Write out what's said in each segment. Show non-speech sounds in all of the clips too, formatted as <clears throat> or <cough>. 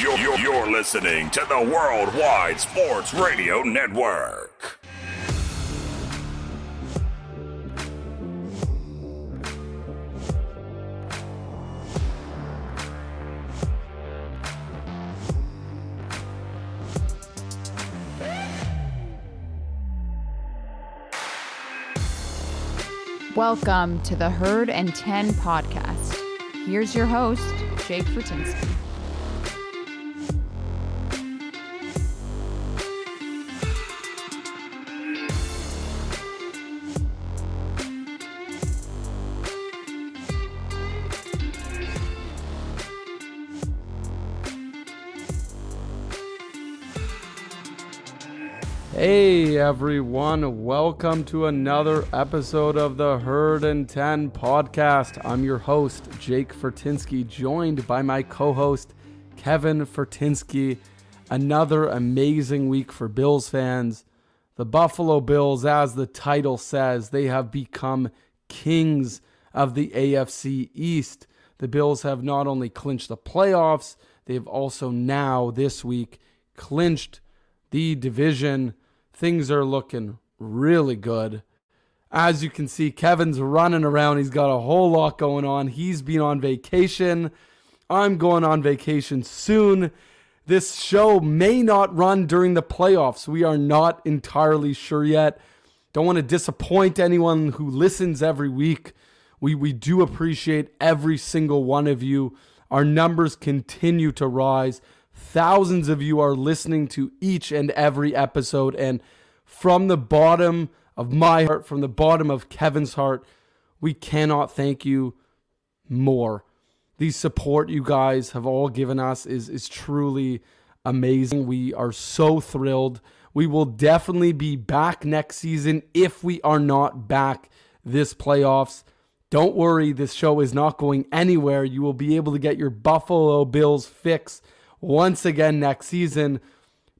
You're, you're, you're listening to the Worldwide Sports Radio Network. Welcome to the Herd and 10 podcast. Here's your host, Jake Fortinsky. Hey everyone, welcome to another episode of the Herd and 10 podcast. I'm your host, Jake Fortinsky, joined by my co host, Kevin Fortinsky. Another amazing week for Bills fans. The Buffalo Bills, as the title says, they have become kings of the AFC East. The Bills have not only clinched the playoffs, they've also now, this week, clinched the division things are looking really good. As you can see, Kevin's running around. He's got a whole lot going on. He's been on vacation. I'm going on vacation soon. This show may not run during the playoffs. We are not entirely sure yet. Don't want to disappoint anyone who listens every week. We, we do appreciate every single one of you. Our numbers continue to rise. Thousands of you are listening to each and every episode. And from the bottom of my heart, from the bottom of Kevin's heart, we cannot thank you more. The support you guys have all given us is, is truly amazing. We are so thrilled. We will definitely be back next season if we are not back this playoffs. Don't worry, this show is not going anywhere. You will be able to get your Buffalo Bills fix once again next season.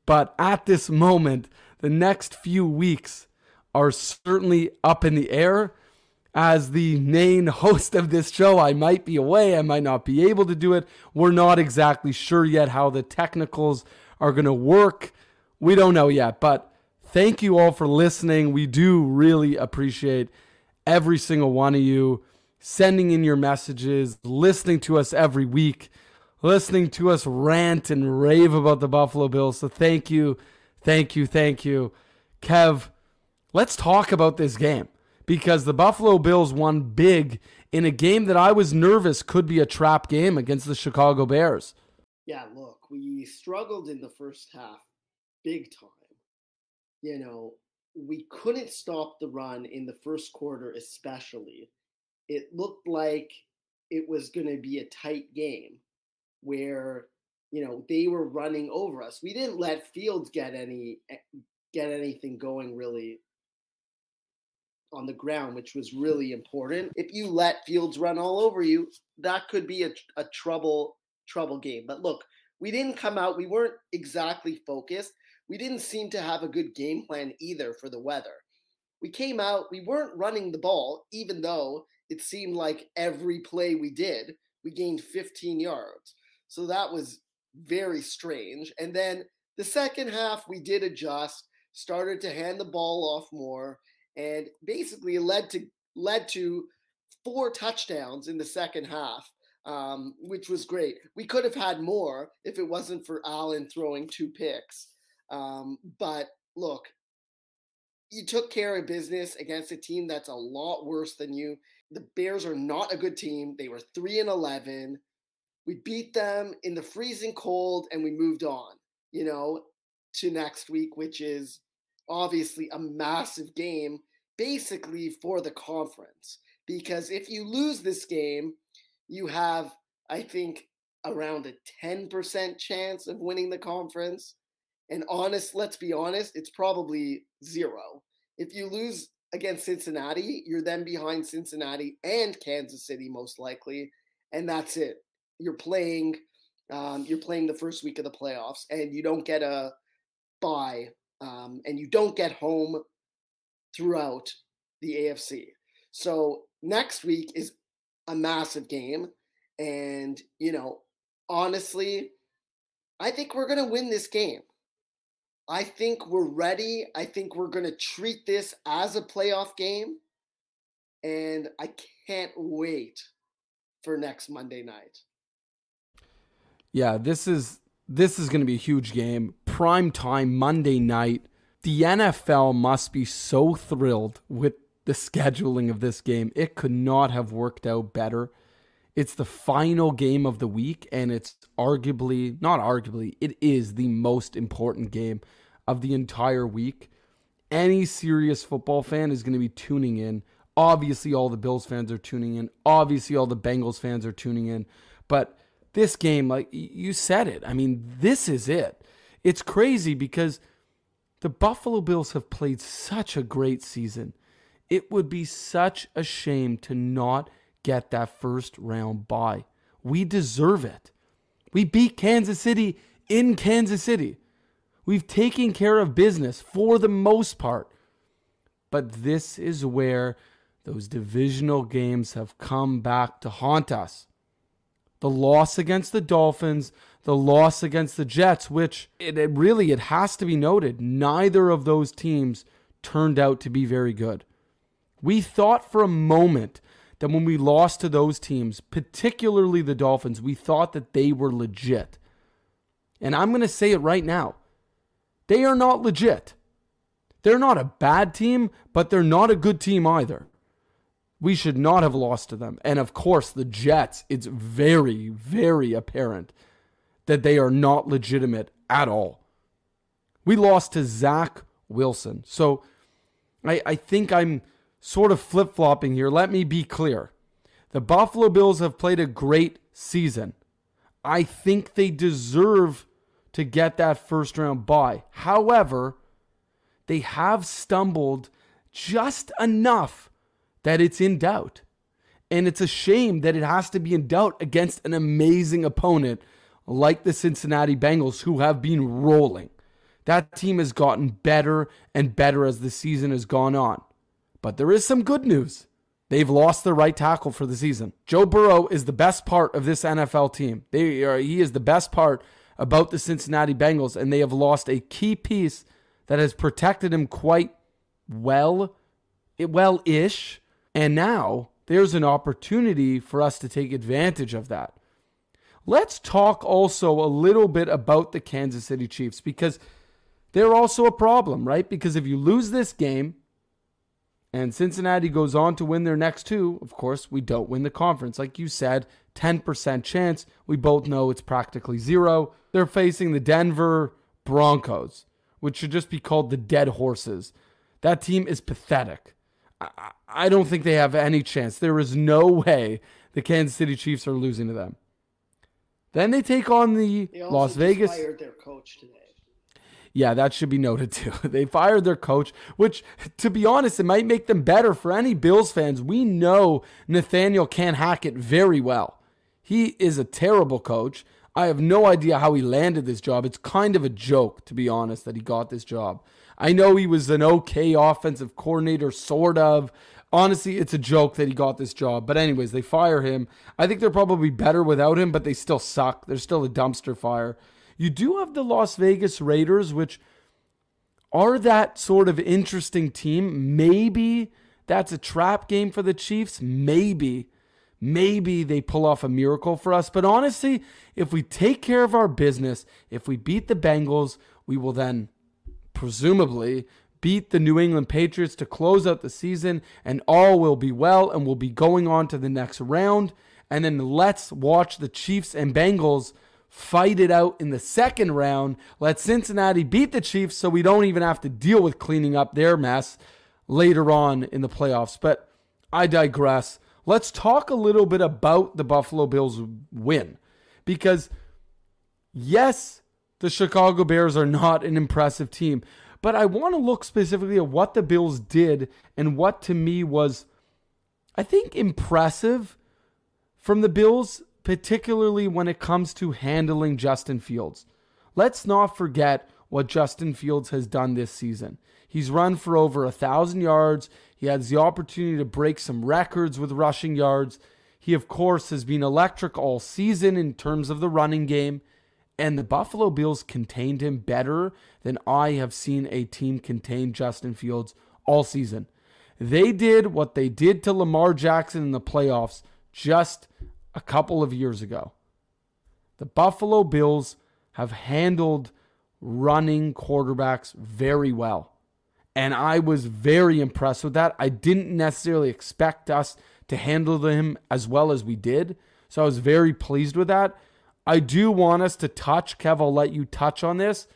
But at this moment, the next few weeks are certainly up in the air. As the main <laughs> host of this show, I might be away, I might not be able to do it. We're not exactly sure yet how the technicals are going to work. We don't know yet, but thank you all for listening. We do really appreciate every single one of you sending in your messages, listening to us every week listening to us rant and rave about the Buffalo Bills. So thank you, thank you, thank you. Kev, let's talk about this game because the Buffalo Bills won big in a game that I was nervous could be a trap game against the Chicago Bears. Yeah, look, we struggled in the first half big time. You know, we couldn't stop the run in the first quarter, especially. It looked like it was going to be a tight game where you know they were running over us. We didn't let Fields get any eh, get anything going really on the ground, which was really important. If you let Fields run all over you, that could be a, a trouble trouble game. But look, we didn't come out. We weren't exactly focused. We didn't seem to have a good game plan either for the weather. We came out. We weren't running the ball, even though it seemed like every play we did, we gained 15 yards. So that was very strange. And then the second half, we did adjust, started to hand the ball off more, and basically led to led to four touchdowns in the second half, um, which was great. We could have had more if it wasn't for Allen throwing two picks. Um, but look, you took care of business against a team that's a lot worse than you. The Bears are not a good team. They were three and eleven we beat them in the freezing cold and we moved on, you know, to next week, which is obviously a massive game basically for the conference. Because if you lose this game, you have, I think, around a 10% chance of winning the conference. And honest, let's be honest, it's probably zero. If you lose against Cincinnati, you're then behind Cincinnati and Kansas City, most likely. And that's it you're playing um, you're playing the first week of the playoffs and you don't get a bye um, and you don't get home throughout the AFC. So next week is a massive game. And, you know, honestly, I think we're going to win this game. I think we're ready. I think we're going to treat this as a playoff game. And I can't wait for next Monday night. Yeah, this is this is going to be a huge game. Prime time Monday night. The NFL must be so thrilled with the scheduling of this game. It could not have worked out better. It's the final game of the week, and it's arguably, not arguably, it is the most important game of the entire week. Any serious football fan is going to be tuning in. Obviously, all the Bills fans are tuning in. Obviously, all the Bengals fans are tuning in. But this game, like you said it, I mean, this is it. It's crazy because the Buffalo Bills have played such a great season. It would be such a shame to not get that first round bye. We deserve it. We beat Kansas City in Kansas City. We've taken care of business for the most part. But this is where those divisional games have come back to haunt us. The loss against the Dolphins, the loss against the Jets, which it, it really it has to be noted, neither of those teams turned out to be very good. We thought for a moment that when we lost to those teams, particularly the Dolphins, we thought that they were legit. And I'm going to say it right now. They are not legit. They're not a bad team, but they're not a good team either. We should not have lost to them. And of course, the Jets, it's very, very apparent that they are not legitimate at all. We lost to Zach Wilson. So I, I think I'm sort of flip flopping here. Let me be clear. The Buffalo Bills have played a great season. I think they deserve to get that first round bye. However, they have stumbled just enough that it's in doubt. And it's a shame that it has to be in doubt against an amazing opponent like the Cincinnati Bengals, who have been rolling. That team has gotten better and better as the season has gone on. But there is some good news. They've lost their right tackle for the season. Joe Burrow is the best part of this NFL team. They are, he is the best part about the Cincinnati Bengals, and they have lost a key piece that has protected him quite well, well ish. And now there's an opportunity for us to take advantage of that. Let's talk also a little bit about the Kansas City Chiefs because they're also a problem, right? Because if you lose this game, and Cincinnati goes on to win their next two, of course, we don't win the conference. Like you said, 10% chance. We both know it's practically zero. They're facing the Denver Broncos, which should just be called the dead horses. That team is pathetic. I, I don't think they have any chance. There is no way the Kansas City Chiefs are losing to them. Then they take on the Las Vegas. Fired their coach today. Yeah, that should be noted too. <laughs> They fired their coach, which, to be honest, it might make them better for any Bills fans. We know Nathaniel can't hack it very well. He is a terrible coach. I have no idea how he landed this job. It's kind of a joke, to be honest, that he got this job. I know he was an okay offensive coordinator, sort of. Honestly, it's a joke that he got this job. But, anyways, they fire him. I think they're probably better without him, but they still suck. They're still a dumpster fire. You do have the Las Vegas Raiders, which are that sort of interesting team. Maybe that's a trap game for the Chiefs. Maybe. Maybe they pull off a miracle for us. But honestly, if we take care of our business, if we beat the Bengals, we will then presumably beat the New England Patriots to close out the season, and all will be well, and we'll be going on to the next round. And then let's watch the Chiefs and Bengals fight it out in the second round. Let Cincinnati beat the Chiefs so we don't even have to deal with cleaning up their mess later on in the playoffs. But I digress. Let's talk a little bit about the Buffalo Bills win. Because, yes, the Chicago Bears are not an impressive team, but I want to look specifically at what the Bills did and what to me was, I think, impressive from the Bills particularly when it comes to handling Justin Fields. Let's not forget what Justin Fields has done this season. He's run for over a thousand yards. He has the opportunity to break some records with rushing yards. He, of course, has been electric all season in terms of the running game. And the Buffalo Bills contained him better than I have seen a team contain Justin Fields all season. They did what they did to Lamar Jackson in the playoffs just a couple of years ago. The Buffalo Bills have handled running quarterbacks very well. And I was very impressed with that. I didn't necessarily expect us to handle him as well as we did. So I was very pleased with that. I do want us to touch, Kev, I'll let you touch on this.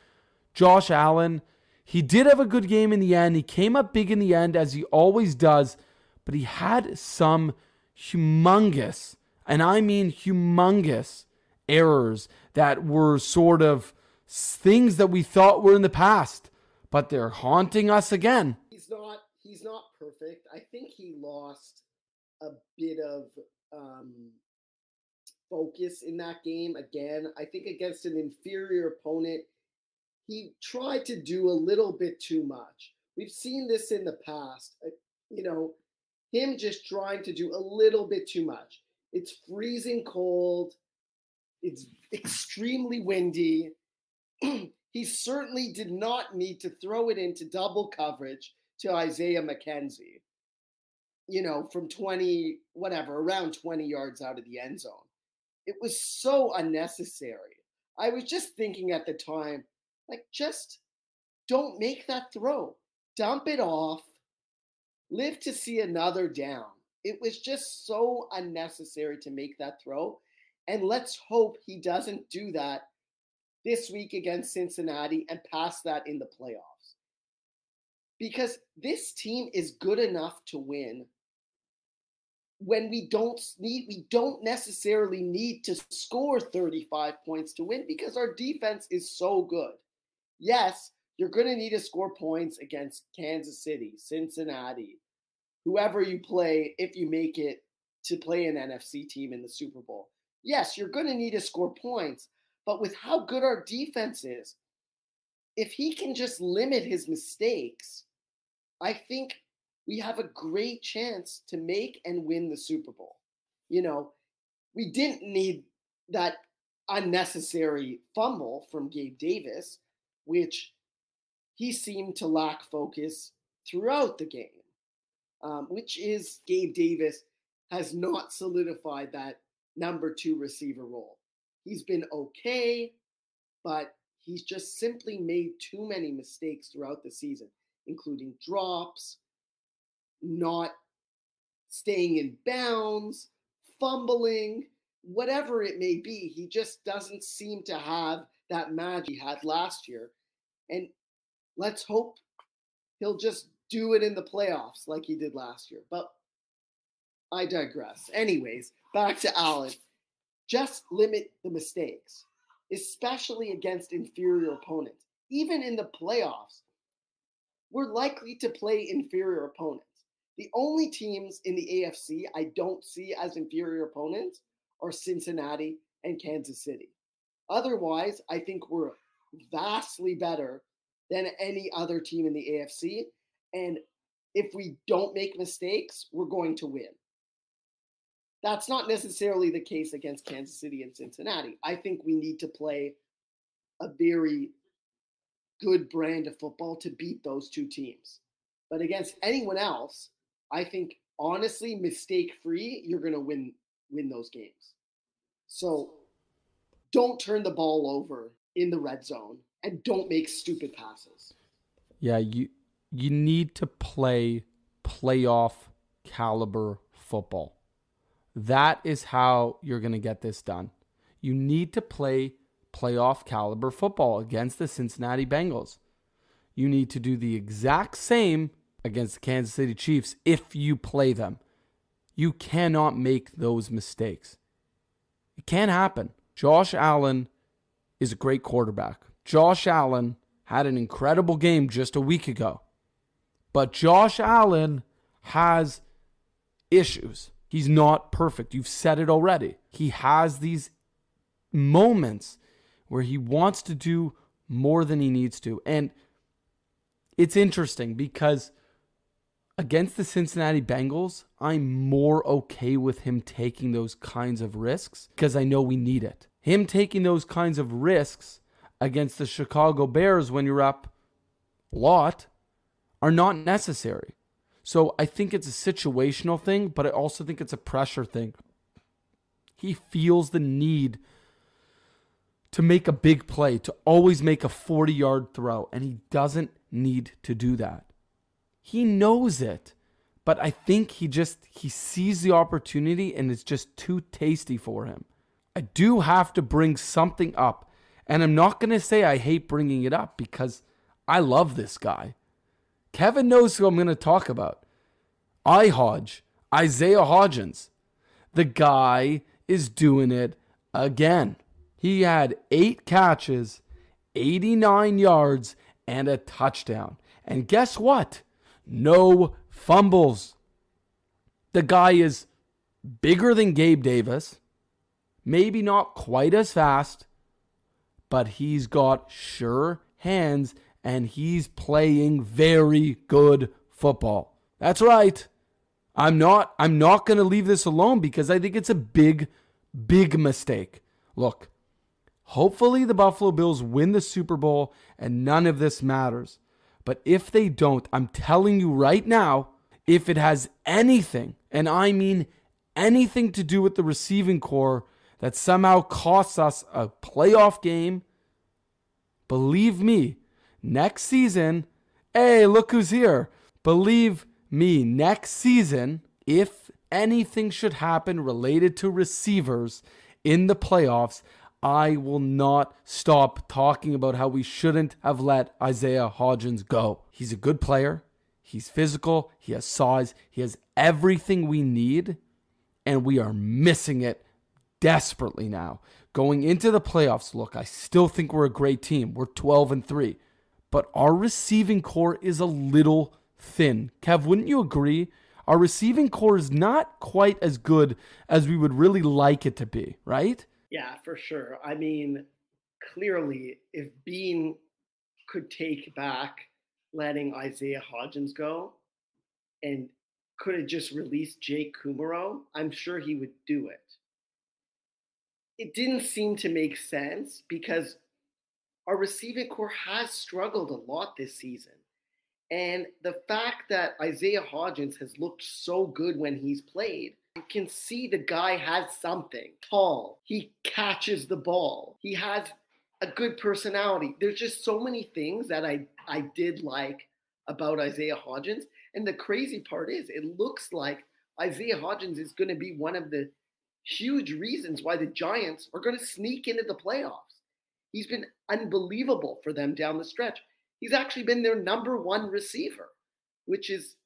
Josh Allen, he did have a good game in the end. He came up big in the end, as he always does, but he had some humongous, and I mean humongous, errors that were sort of things that we thought were in the past, but they're haunting us again. He's not. He's not perfect. I think he lost a bit of um, focus in that game again. I think against an inferior opponent, he tried to do a little bit too much. We've seen this in the past. Uh, you know, him just trying to do a little bit too much. It's freezing cold. It's extremely windy. <clears throat> he certainly did not need to throw it into double coverage to Isaiah McKenzie, you know, from 20, whatever, around 20 yards out of the end zone. It was so unnecessary. I was just thinking at the time, like, just don't make that throw. Dump it off. Live to see another down. It was just so unnecessary to make that throw. And let's hope he doesn't do that this week against Cincinnati and pass that in the playoffs. Because this team is good enough to win when we don't need we don't necessarily need to score 35 points to win because our defense is so good. Yes, you're going to need to score points against Kansas City, Cincinnati, whoever you play if you make it to play an NFC team in the Super Bowl. Yes, you're going to need to score points, but with how good our defense is, if he can just limit his mistakes, I think we have a great chance to make and win the Super Bowl. You know, we didn't need that unnecessary fumble from Gabe Davis, which he seemed to lack focus throughout the game, um, which is Gabe Davis has not solidified that number two receiver role. He's been okay, but he's just simply made too many mistakes throughout the season, including drops, not staying in bounds, fumbling, whatever it may be. He just doesn't seem to have that magic he had last year. And let's hope he'll just do it in the playoffs like he did last year. But I digress. Anyways, back to Allen. Just limit the mistakes, especially against inferior opponents. Even in the playoffs, we're likely to play inferior opponents. The only teams in the AFC I don't see as inferior opponents are Cincinnati and Kansas City. Otherwise, I think we're vastly better than any other team in the AFC. And if we don't make mistakes, we're going to win. That's not necessarily the case against Kansas City and Cincinnati. I think we need to play a very good brand of football to beat those two teams. But against anyone else, I think honestly, mistake free, you're going to win win those games. So don't turn the ball over in the red zone and don't make stupid passes. Yeah, you you need to play playoff caliber football. That is how you're going to get this done. You need to play playoff caliber football against the Cincinnati Bengals. You need to do the exact same against the Kansas City Chiefs if you play them. You cannot make those mistakes. It can't happen. Josh Allen is a great quarterback. Josh Allen had an incredible game just a week ago. But Josh Allen has issues. He's not perfect. You've said it already. He has these moments where he wants to do more than he needs to. And it's interesting because against the Cincinnati Bengals, I'm more okay with him taking those kinds of risks because I know we need it. him taking those kinds of risks against the Chicago Bears when you're up a lot are not necessary. So I think it's a situational thing, but I also think it's a pressure thing. He feels the need to make a big play, to always make a 40 yard throw, and he doesn't need to do that. He knows it, but I think he just he sees the opportunity and it's just too tasty for him. I do have to bring something up, and I'm not going to say I hate bringing it up because I love this guy. Kevin knows who I'm going to talk about. I Hodge, Isaiah Hodgins. The guy is doing it again. He had eight catches, 89 yards, and a touchdown. And guess what? No fumbles. The guy is bigger than Gabe Davis, maybe not quite as fast, but he's got sure hands and he's playing very good football. That's right. I'm not I'm not going to leave this alone because I think it's a big big mistake. Look, hopefully the Buffalo Bills win the Super Bowl and none of this matters. But if they don't, I'm telling you right now, if it has anything, and I mean anything to do with the receiving corps that somehow costs us a playoff game, believe me, next season, hey, look who's here. Believe me, next season, if anything should happen related to receivers in the playoffs, I will not stop talking about how we shouldn't have let Isaiah Hodgins go. He's a good player. He's physical. He has size. He has everything we need, and we are missing it desperately now. Going into the playoffs, look, I still think we're a great team. We're 12 and 3, but our receiving corps is a little thin. Kev, wouldn't you agree? Our receiving corps is not quite as good as we would really like it to be, right? Yeah, for sure. I mean, clearly, if Beane could take back letting Isaiah Hodgins go and could have just released Jake Kumerow, I'm sure he would do it. It didn't seem to make sense because our receiving corps has struggled a lot this season. And the fact that Isaiah Hodgins has looked so good when he's played, you can see the guy has something. Tall, he catches the ball, he has a good personality. There's just so many things that I, I did like about Isaiah Hodgins. And the crazy part is, it looks like Isaiah Hodgins is going to be one of the huge reasons why the Giants are going to sneak into the playoffs. He's been unbelievable for them down the stretch. He's actually been their number one receiver, which is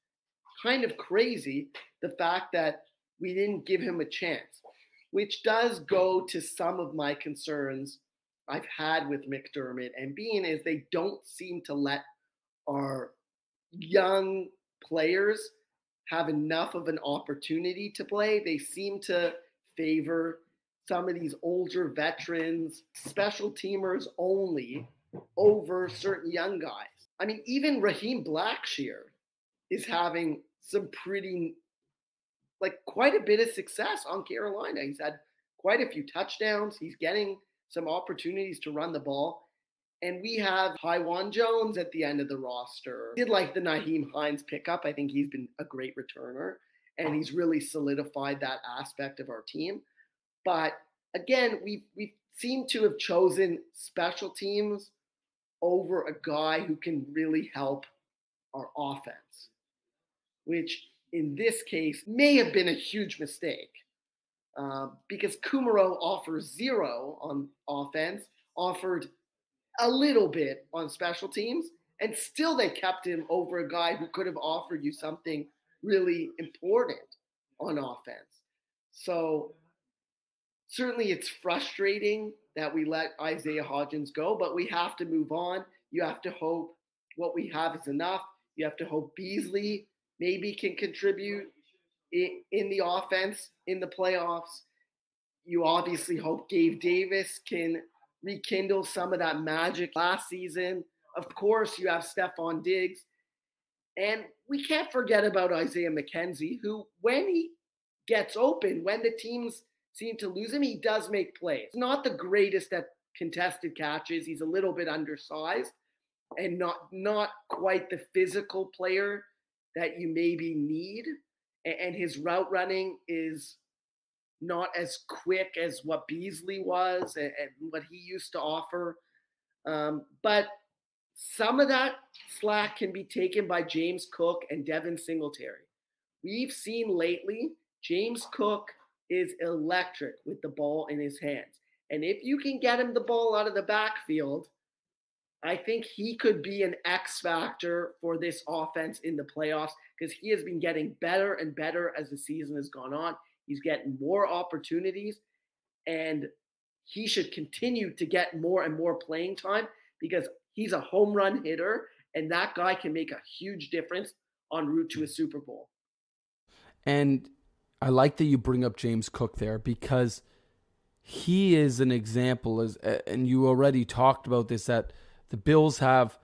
kind of crazy. The fact that we didn't give him a chance, which does go to some of my concerns I've had with McDermott and Beane is they don't seem to let our young players have enough of an opportunity to play. They seem to favor some of these older veterans, special teamers only over certain young guys. I mean, even Raheem Blackshear is having some pretty, like, quite a bit of success on Carolina. He's had quite a few touchdowns. He's getting some opportunities to run the ball. And we have Taiwan Jones at the end of the roster. Did like the Nyheim Hines pickup. I think he's been a great returner and he's really solidified that aspect of our team. But again, we we seem to have chosen special teams over a guy who can really help our offense, which in this case may have been a huge mistake uh, because Kumerow offers zero on offense, offered a little bit on special teams, and still they kept him over a guy who could have offered you something really important on offense. So certainly it's frustrating that we let Isaiah Hodgins go, but we have to move on. You have to hope what we have is enough. You have to hope Beasley maybe can contribute in, in the offense in the playoffs. You obviously hope Gabe Davis can rekindle some of that magic last season. Of course, you have Stefon Diggs. And we can't forget about Isaiah McKenzie, who, when he gets open, when the teams seem to lose him. He does make plays. Not the greatest at contested catches. He's a little bit undersized and not not quite the physical player that you maybe need. And his route running is not as quick as what Beasley was and, what he used to offer. Um, but some of that slack can be taken by James Cook and Devin Singletary. We've seen lately James Cook is electric with the ball in his hands. And if you can get him the ball out of the backfield, I think he could be an X factor for this offense in the playoffs because he has been getting better and better as the season has gone on. He's getting more opportunities and he should continue to get more and more playing time because he's a home run hitter and that guy can make a huge difference en route to a Super Bowl. And I like that you bring up James Cook there because he is an example as and you already talked about this that the Bills have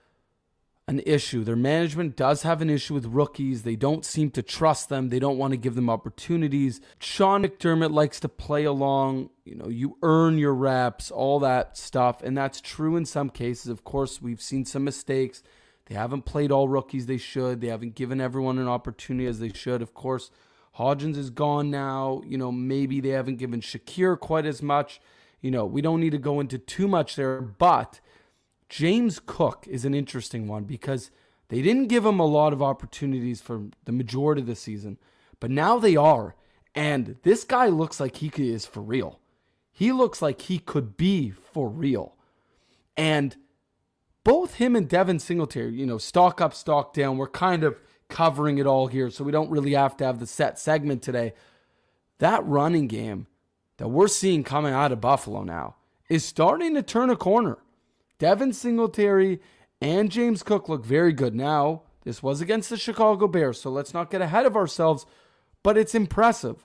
an issue. Their management does have an issue with rookies. They don't seem to trust them. They don't want to give them opportunities. Sean McDermott likes to play along. You know, you earn your reps, all that stuff. And that's true in some cases. Of course, we've seen some mistakes. They haven't played all rookies they should. They haven't given everyone an opportunity as they should. Of course, Hodgins is gone now. You know, maybe they haven't given Shakir quite as much. You know, we don't need to go into too much there, but James Cook is an interesting one because they didn't give him a lot of opportunities for the majority of the season, but now they are. And this guy looks like he is for real. He looks like he could be for real. And both him and Devin Singletary, you know, stock up, stock down, we're kind of covering it all here, so we don't really have to have the set segment today. That running game that we're seeing coming out of Buffalo now is starting to turn a corner. Devin Singletary and James Cook look very good. Now, this was against the Chicago Bears, so let's not get ahead of ourselves, but it's impressive.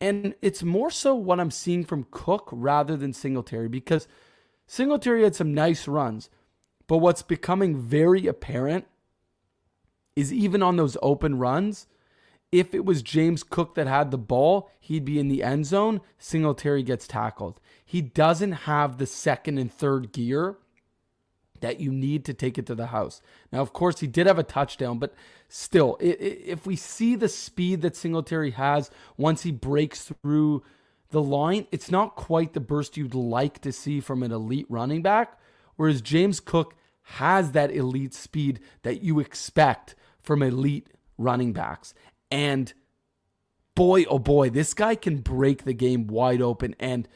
And it's more so what I'm seeing from Cook rather than Singletary because Singletary had some nice runs. But what's becoming very apparent is even on those open runs, if it was James Cook that had the ball, he'd be in the end zone. Singletary gets tackled. He doesn't have the second and third gear that you need to take it to the house. Now, of course, he did have a touchdown, but still, if we see the speed that Singletary has once he breaks through the line, it's not quite the burst you'd like to see from an elite running back. Whereas James Cook has that elite speed that you expect from elite running backs. And boy, oh boy, this guy can break the game wide open. And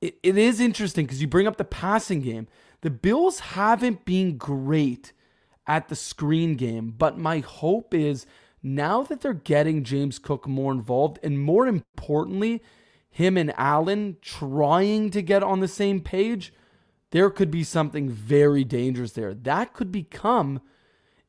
it, it is interesting because you bring up the passing game. The Bills haven't been great at the screen game, but my hope is now that they're getting James Cook more involved, and more importantly, him and Allen trying to get on the same page, there could be something very dangerous there. That could become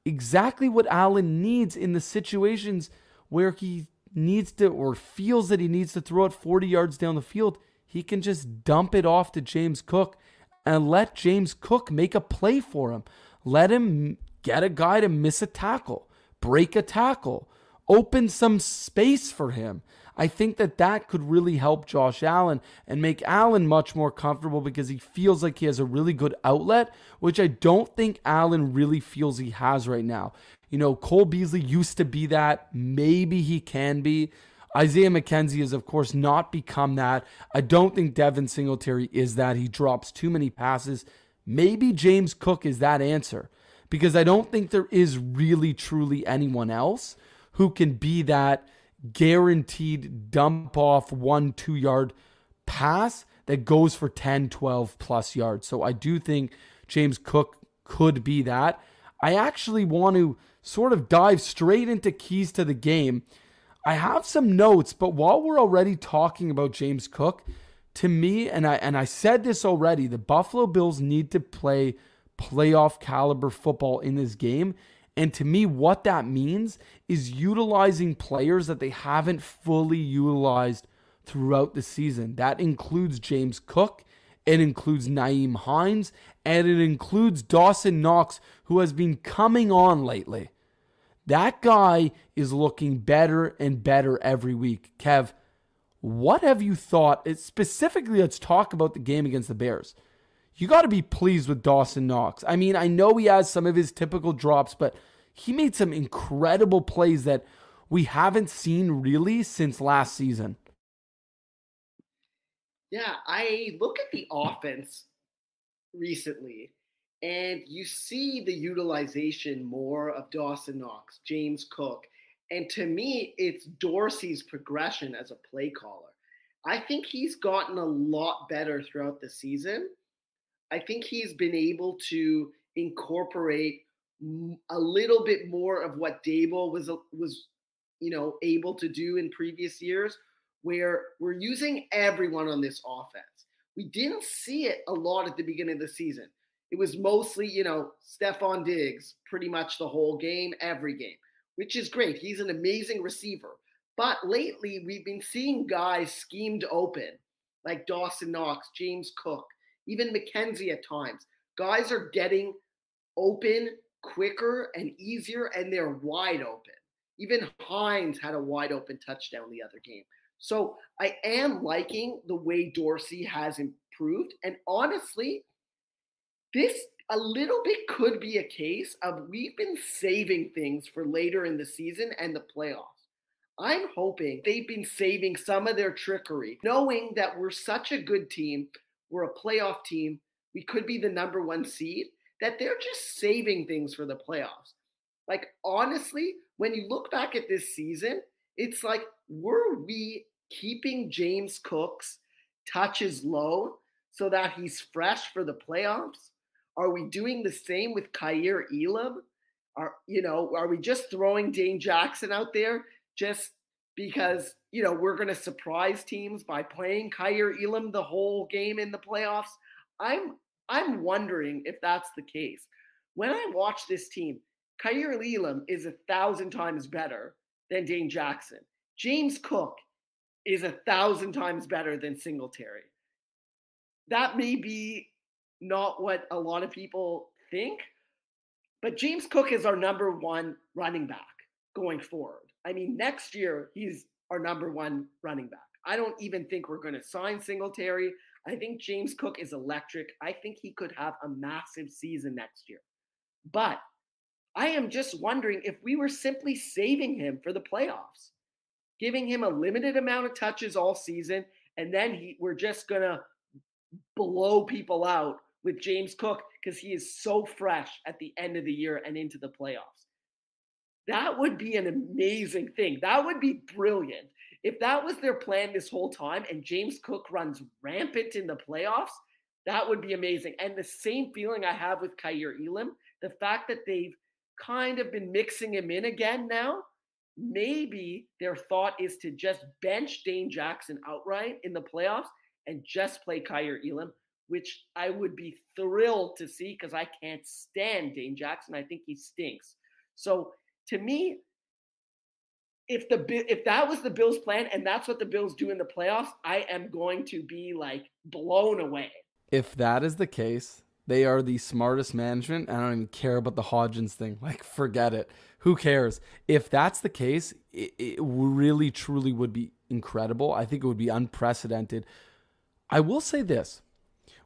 exactly what Allen needs in the situations where he needs to or feels that he needs to throw it 40 yards down the field. He can just dump it off to James Cook and let James Cook make a play for him. Let him get a guy to miss a tackle, break a tackle, open some space for him. I think that that could really help Josh Allen and make Allen much more comfortable because he feels like he has a really good outlet, which I don't think Allen really feels he has right now. You know, Cole Beasley used to be that. Maybe he can be. Isaiah McKenzie has, of course, not become that. I don't think Devin Singletary is that. He drops too many passes. Maybe James Cook is that answer because I don't think there is really, truly anyone else who can be that guaranteed dump off one, two yard pass that goes for 10, 12 plus yards. So I do think James Cook could be that. I actually want to sort of dive straight into keys to the game I have some notes, but while we're already talking about James Cook, to me, and I and I said this already, the Buffalo Bills need to play playoff caliber football in this game. And to me, what that means is utilizing players that they haven't fully utilized throughout the season. That includes James Cook, it includes Nyheim Hines, and it includes Dawson Knox, who has been coming on lately. That guy is looking better and better every week. Kev, What have you thought? Specifically, let's talk about the game against the Bears. You got to be pleased with Dawson Knox. I mean, I know he has some of his typical drops, but he made some incredible plays that we haven't seen really since last season. Yeah, I look at the offense recently and you see the utilization more of Dawson Knox, James Cook, and to me, it's Dorsey's progression as a play caller. I think he's gotten a lot better throughout the season. I think he's been able to incorporate a little bit more of what Daboll was was you know able to do in previous years, where we're using everyone on this offense. We didn't see it a lot at the beginning of the season. It was mostly, you know, Stefon Diggs pretty much the whole game, every game, which is great. He's an amazing receiver. But lately, we've been seeing guys schemed open, like Dawson Knox, James Cook, even McKenzie at times. Guys are getting open quicker and easier, and they're wide open. Even Hines had a wide open touchdown the other game. So I am liking the way Dorsey has improved. And honestly, this a little bit could be a case of we've been saving things for later in the season and the playoffs. I'm hoping they've been saving some of their trickery, knowing that we're such a good team, we're a playoff team, we could be the number one seed, that they're just saving things for the playoffs. Like, honestly, when you look back at this season, it's like, were we keeping James Cook's touches low so that he's fresh for the playoffs? Are we doing the same with Kaiir Elam? Are you know, are we just throwing Dane Jackson out there just because you know we're gonna surprise teams by playing Kaiir Elam the whole game in the playoffs? I'm I'm wondering if that's the case. When I watch this team, Kaiir Elam is a thousand times better than Dane Jackson. James Cook is a thousand times better than Singletary. That may be not what a lot of people think, but James Cook is our number one running back going forward. I mean, next year, he's our number one running back. I don't even think we're going to sign Singletary. I think James Cook is electric. I think he could have a massive season next year. But I am just wondering if we were simply saving him for the playoffs giving him a limited amount of touches all season, and then he, we're just going to blow people out with James Cook because he is so fresh at the end of the year and into the playoffs. That would be an amazing thing. That would be brilliant. If that was their plan this whole time and James Cook runs rampant in the playoffs, that would be amazing. And the same feeling I have with Kaiir Elam, the fact that they've kind of been mixing him in again now, maybe their thought is to just bench Dane Jackson outright in the playoffs and just play Kaiir Elam, which I would be thrilled to see because I can't stand Dane Jackson. I think he stinks. So to me, if the if that was the Bills' plan and that's what the Bills do in the playoffs, I am going to be like blown away. If that is the case, they are the smartest management. I don't even care about the Hodgins thing. <laughs> Like, forget it. Who cares? If that's the case, it, it really, truly would be incredible. I think it would be unprecedented. I will say this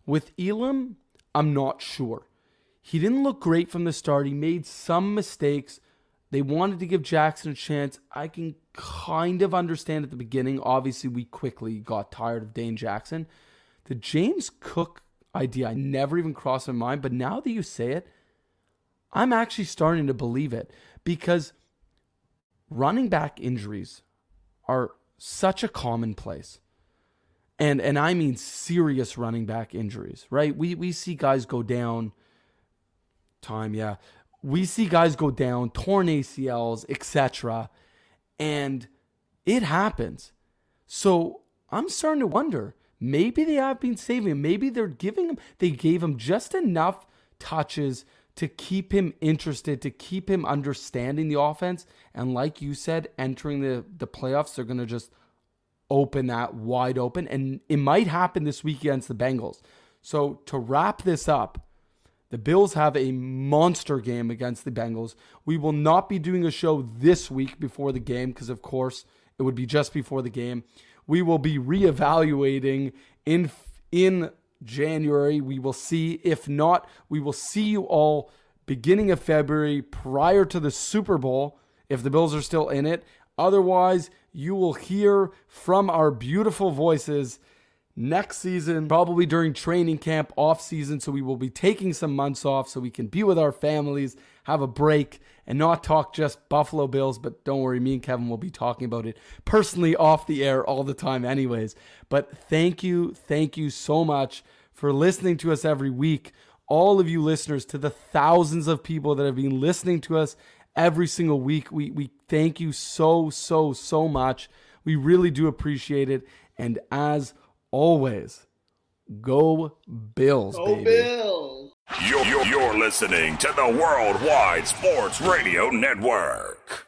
with Elam, I'm not sure. He didn't look great from the start. He made some mistakes. They wanted to give Jackson a chance. I can kind of understand at the beginning. Obviously, we quickly got tired of Dane Jackson. The James Cook idea. I never even crossed my mind, but now that you say it, I'm actually starting to believe it because running back injuries are such a commonplace. And and I mean serious running back injuries, right? We we see guys go down time, yeah. We see guys go down, torn ACLs, etc. And it happens. So I'm starting to wonder Maybe they have been saving him. Maybe they're giving him, they gave him just enough touches to keep him interested, to keep him understanding the offense. And like you said, entering the, the playoffs, they're to just open that wide open. And it might happen this week against the Bengals. So to wrap this up, the Bills have a monster game against the Bengals. We will not be doing a show this week before the game because, of course, it would be just before the game. we will be reevaluating in in January. We will see. If not, we will see you all beginning of February prior to the Super Bowl if the Bills are still in it. Otherwise, you will hear from our beautiful voices next season, probably during training camp, off season. So we will be taking some months off so we can be with our families, have a break, and not talk just Buffalo Bills. But don't worry, me and Kevin will be talking about it personally off the air all the time, anyways. But thank you, thank you so much for listening to us every week. All of you listeners, to the thousands of people that have been listening to us every single week, we, we thank you so, so, so much. We really do appreciate it. And as always, go Bills, Go baby. Bills! You're, you're, you're listening to the Worldwide Sports Radio Network.